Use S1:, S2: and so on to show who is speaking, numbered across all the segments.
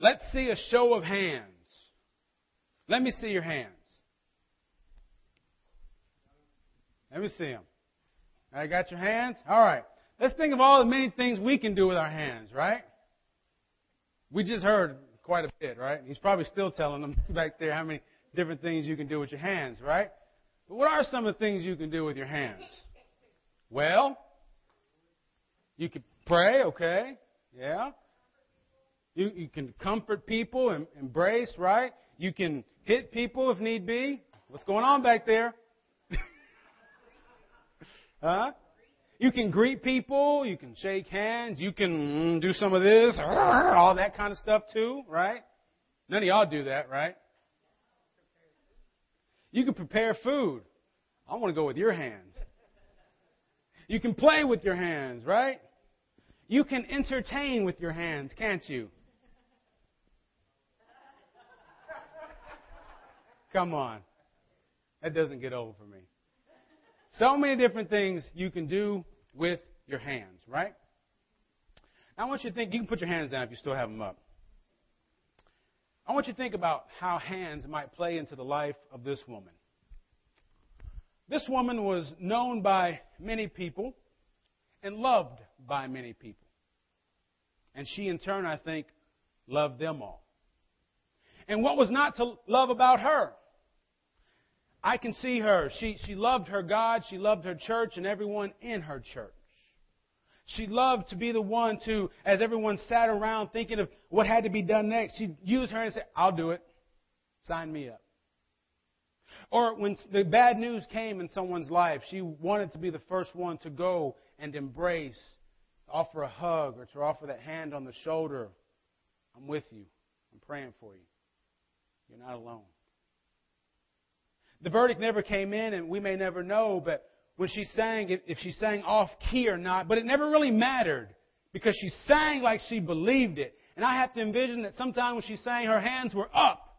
S1: Let's see a show of hands. Let me see your hands. Let me see them. I got your hands? All right. Let's think of all the many things we can do with our hands, right? We just heard quite a bit, right? He's probably still telling them back there how many different things you can do with your hands, right? But what are some of the things you can do with your hands? Well, you can pray, okay? Yeah. You, you can comfort people and embrace, right? You can hit people if need be. What's going on back there? huh? You can greet people, you can shake hands, you can mm, do some of this, all that kind of stuff too, right? None of y'all do that, right? You can prepare food. I want to go with your hands. You can play with your hands, right? You can entertain with your hands, can't you? Come on. That doesn't get old for me. So many different things you can do with your hands, right? Now I want you to think, you can put your hands down if you still have them up. I want you to think about how hands might play into the life of this woman. This woman was known by many people and loved by many people. And she, in turn, I think, loved them all. And what was not to love about her? I can see her. She, she loved her God, she loved her church, and everyone in her church. She loved to be the one to, as everyone sat around thinking of what had to be done next, she'd use her and say, I'll do it. Sign me up. Or when the bad news came in someone's life, she wanted to be the first one to go and embrace, offer a hug, or to offer that hand on the shoulder. I'm with you. I'm praying for you. You're not alone. The verdict never came in, and we may never know, but when she sang, if she sang off key or not, but it never really mattered because she sang like she believed it. And I have to envision that sometime when she sang, her hands were up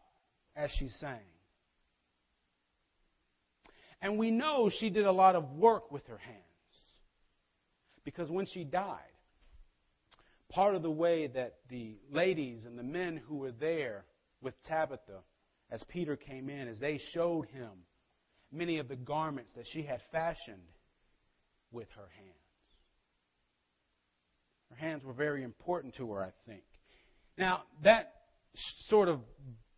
S1: as she sang. And we know she did a lot of work with her hands. Because when she died, part of the way that the ladies and the men who were there with Tabitha as Peter came in as they showed him many of the garments that she had fashioned with her hands. Her hands were very important to her, I think. Now, that sort of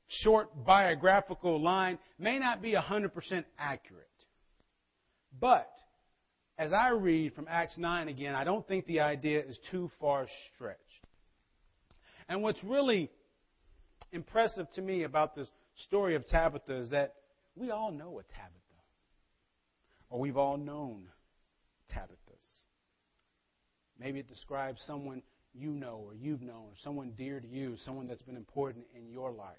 S1: short biographical line may not be 100% accurate. But as I read from Acts 9 again, I don't think the idea is too far stretched. And what's really impressive to me about this story of Tabitha is that we all know a Tabitha. Or we've all known Tabithas. Maybe it describes someone you know or you've known, or someone dear to you, someone that's been important in your life.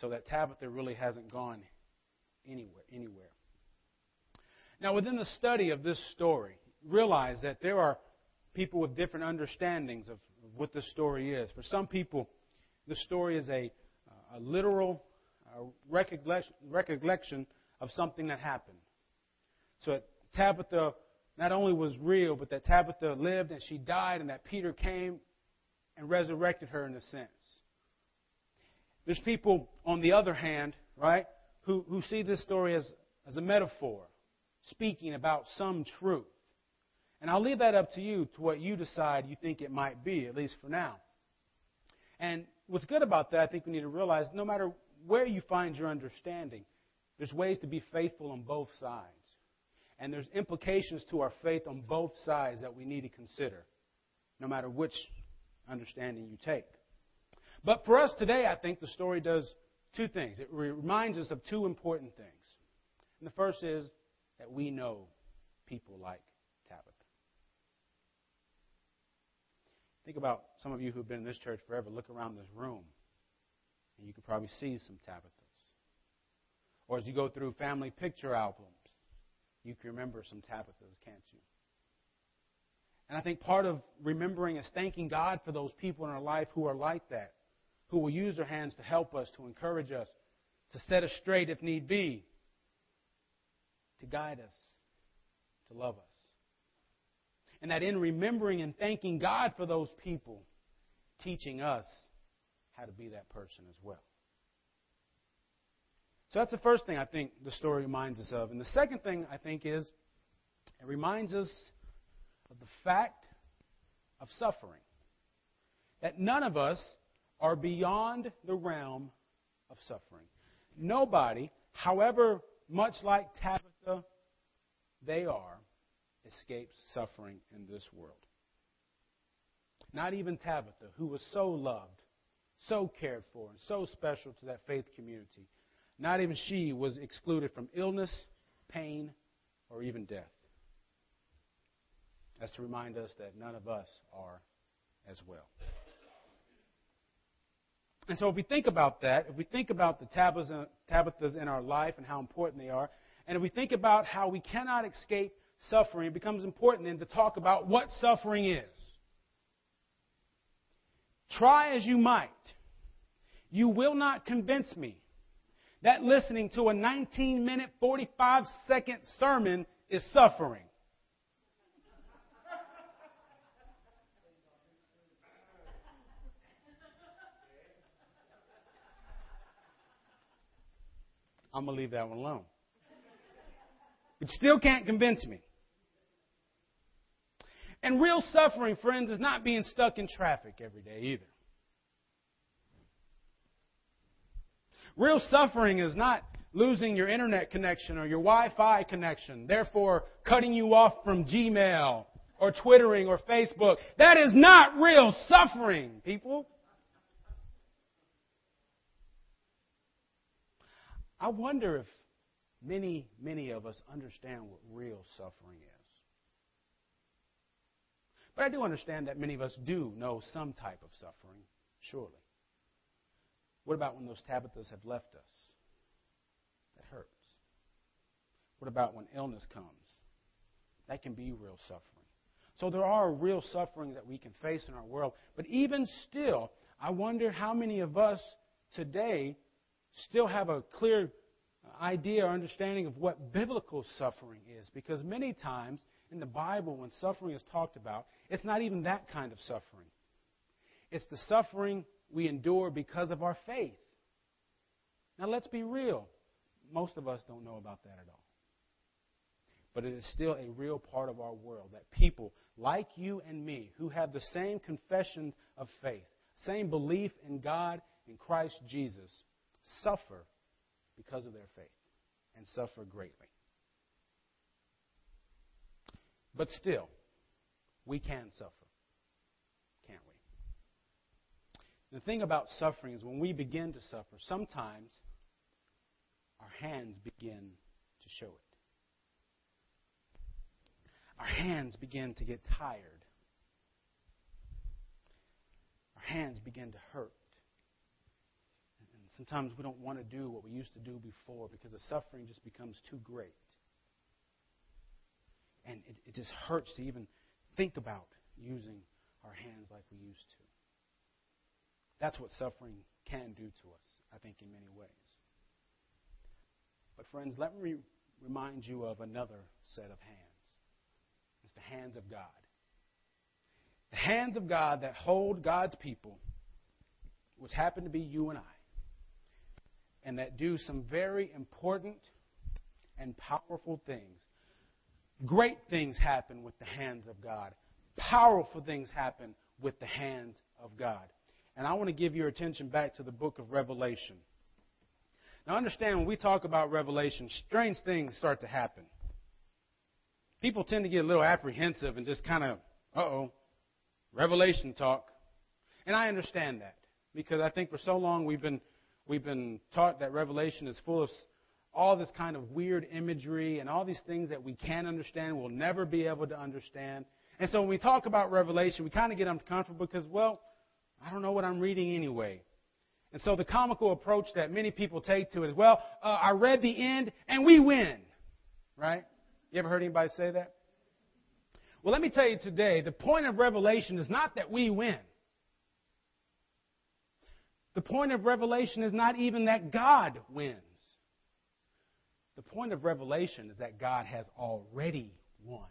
S1: So that Tabitha really hasn't gone anywhere anywhere. Now within the study of this story, realize that there are people with different understandings of what this story is. For some people, the story is a a literal uh, recollection of something that happened. So Tabitha not only was real, but that Tabitha lived and she died, and that Peter came and resurrected her in a sense. There's people, on the other hand, right, who, who see this story as, as a metaphor, speaking about some truth. And I'll leave that up to you, to what you decide you think it might be, at least for now. And what's good about that, I think we need to realize no matter where you find your understanding, there's ways to be faithful on both sides. And there's implications to our faith on both sides that we need to consider, no matter which understanding you take. But for us today, I think the story does two things. It reminds us of two important things. And the first is that we know people like Think about some of you who've been in this church forever. Look around this room, and you could probably see some Tabithas. Or as you go through family picture albums, you can remember some Tabithas, can't you? And I think part of remembering is thanking God for those people in our life who are like that, who will use their hands to help us, to encourage us, to set us straight if need be, to guide us, to love us. And that in remembering and thanking God for those people, teaching us how to be that person as well. So that's the first thing I think the story reminds us of. And the second thing I think is it reminds us of the fact of suffering. That none of us are beyond the realm of suffering. Nobody, however much like Tabitha they are, escapes suffering in this world. Not even Tabitha, who was so loved, so cared for, and so special to that faith community. Not even she was excluded from illness, pain, or even death. That's to remind us that none of us are as well. And so if we think about that, if we think about the Tabithas in our life and how important they are, and if we think about how we cannot escape suffering, it becomes important then to talk about what suffering is. Try as you might, you will not convince me that listening to a 19 minute, 45 second sermon is suffering. I'm going to leave that one alone. It still can't convince me. And real suffering, friends, is not being stuck in traffic every day either. Real suffering is not losing your internet connection or your Wi Fi connection, therefore cutting you off from Gmail or Twittering or Facebook. That is not real suffering, people. I wonder if many, many of us understand what real suffering is. But I do understand that many of us do know some type of suffering, surely. What about when those Tabithas have left us? That hurts. What about when illness comes? That can be real suffering. So there are real suffering that we can face in our world. But even still, I wonder how many of us today still have a clear idea or understanding of what biblical suffering is. Because many times in the Bible, when suffering is talked about, it's not even that kind of suffering. It's the suffering we endure because of our faith. Now, let's be real. Most of us don't know about that at all. But it is still a real part of our world that people like you and me, who have the same confession of faith, same belief in God and Christ Jesus, suffer because of their faith and suffer greatly. But still, we can suffer. Can't we? The thing about suffering is when we begin to suffer, sometimes our hands begin to show it. Our hands begin to get tired. Our hands begin to hurt. And sometimes we don't want to do what we used to do before because the suffering just becomes too great. And it, it just hurts to even think about using our hands like we used to. That's what suffering can do to us, I think, in many ways. But, friends, let me remind you of another set of hands. It's the hands of God. The hands of God that hold God's people, which happen to be you and I, and that do some very important and powerful things. Great things happen with the hands of God. Powerful things happen with the hands of God. And I want to give your attention back to the book of Revelation. Now, understand when we talk about Revelation, strange things start to happen. People tend to get a little apprehensive and just kind of, uh oh, Revelation talk. And I understand that because I think for so long we've been, we've been taught that Revelation is full of all this kind of weird imagery and all these things that we can't understand, we'll never be able to understand. And so when we talk about Revelation, we kind of get uncomfortable because, well, I don't know what I'm reading anyway. And so the comical approach that many people take to it is, well, uh, I read the end and we win. Right? You ever heard anybody say that? Well, let me tell you today, the point of Revelation is not that we win. The point of Revelation is not even that God wins. The point of Revelation is that God has already won.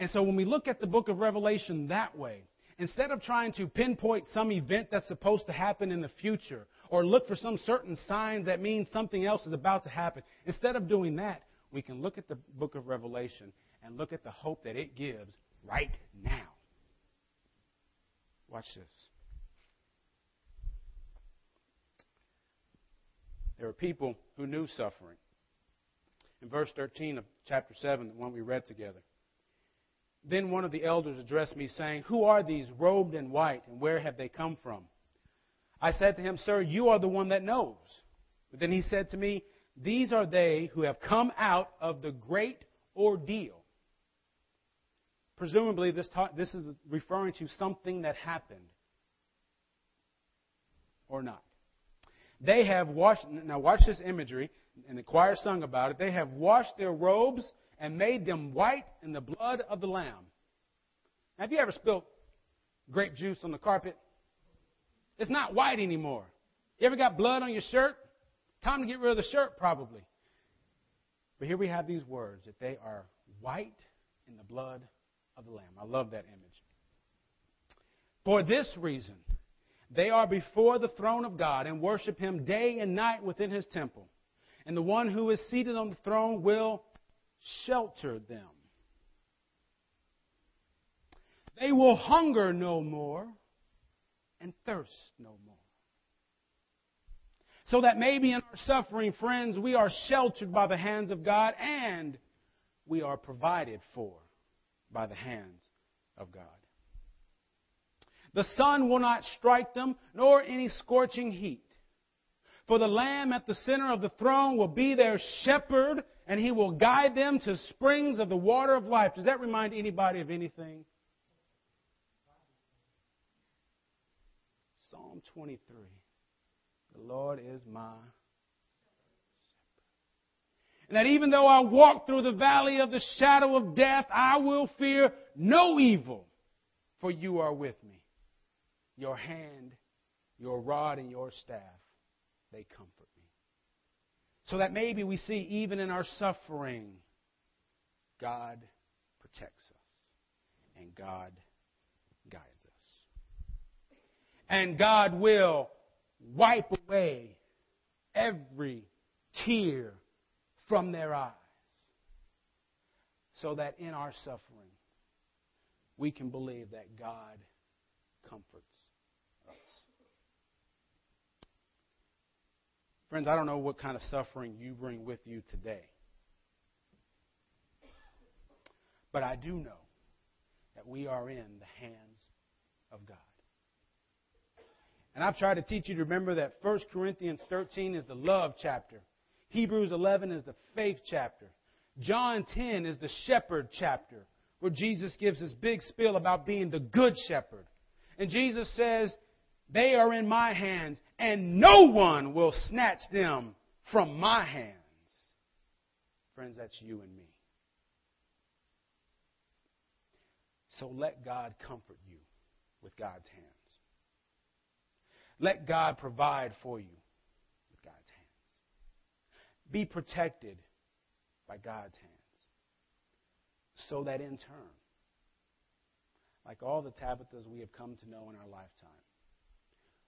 S1: And so when we look at the book of Revelation that way, instead of trying to pinpoint some event that's supposed to happen in the future or look for some certain signs that mean something else is about to happen, instead of doing that, we can look at the book of Revelation and look at the hope that it gives right now. Watch this. There were people who knew suffering. In verse 13 of chapter 7, the one we read together. Then one of the elders addressed me, saying, Who are these robed in white, and where have they come from? I said to him, Sir, you are the one that knows. But then he said to me, These are they who have come out of the great ordeal. Presumably, this, ta- this is referring to something that happened. Or not. They have washed, now watch this imagery, and the choir sung about it. They have washed their robes and made them white in the blood of the Lamb. Now, have you ever spilled grape juice on the carpet? It's not white anymore. You ever got blood on your shirt? Time to get rid of the shirt, probably. But here we have these words that they are white in the blood of the Lamb. I love that image. For this reason, they are before the throne of God and worship Him day and night within His temple. And the one who is seated on the throne will shelter them. They will hunger no more and thirst no more. So that maybe in our suffering, friends, we are sheltered by the hands of God and we are provided for by the hands of God. The sun will not strike them, nor any scorching heat. For the Lamb at the center of the throne will be their shepherd, and he will guide them to springs of the water of life. Does that remind anybody of anything? Psalm 23. The Lord is my and that even though I walk through the valley of the shadow of death, I will fear no evil, for you are with me. Your hand, your rod, and your staff, they comfort me. So that maybe we see even in our suffering, God protects us and God guides us. And God will wipe away every tear from their eyes. So that in our suffering, we can believe that God comforts. Friends, I don't know what kind of suffering you bring with you today. But I do know that we are in the hands of God. And I've tried to teach you to remember that 1 Corinthians 13 is the love chapter. Hebrews 11 is the faith chapter. John 10 is the shepherd chapter, where Jesus gives this big spiel about being the good shepherd. And Jesus says, They are in my hands, and no one will snatch them from my hands. Friends, that's you and me. So let God comfort you with God's hands. Let God provide for you with God's hands. be protected by God's hands. So that in turn, like all the Tabithas we have come to know in our lifetime,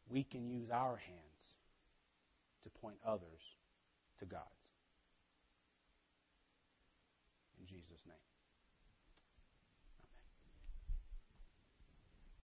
S1: we can use our hands to point others to God's. In Jesus' name.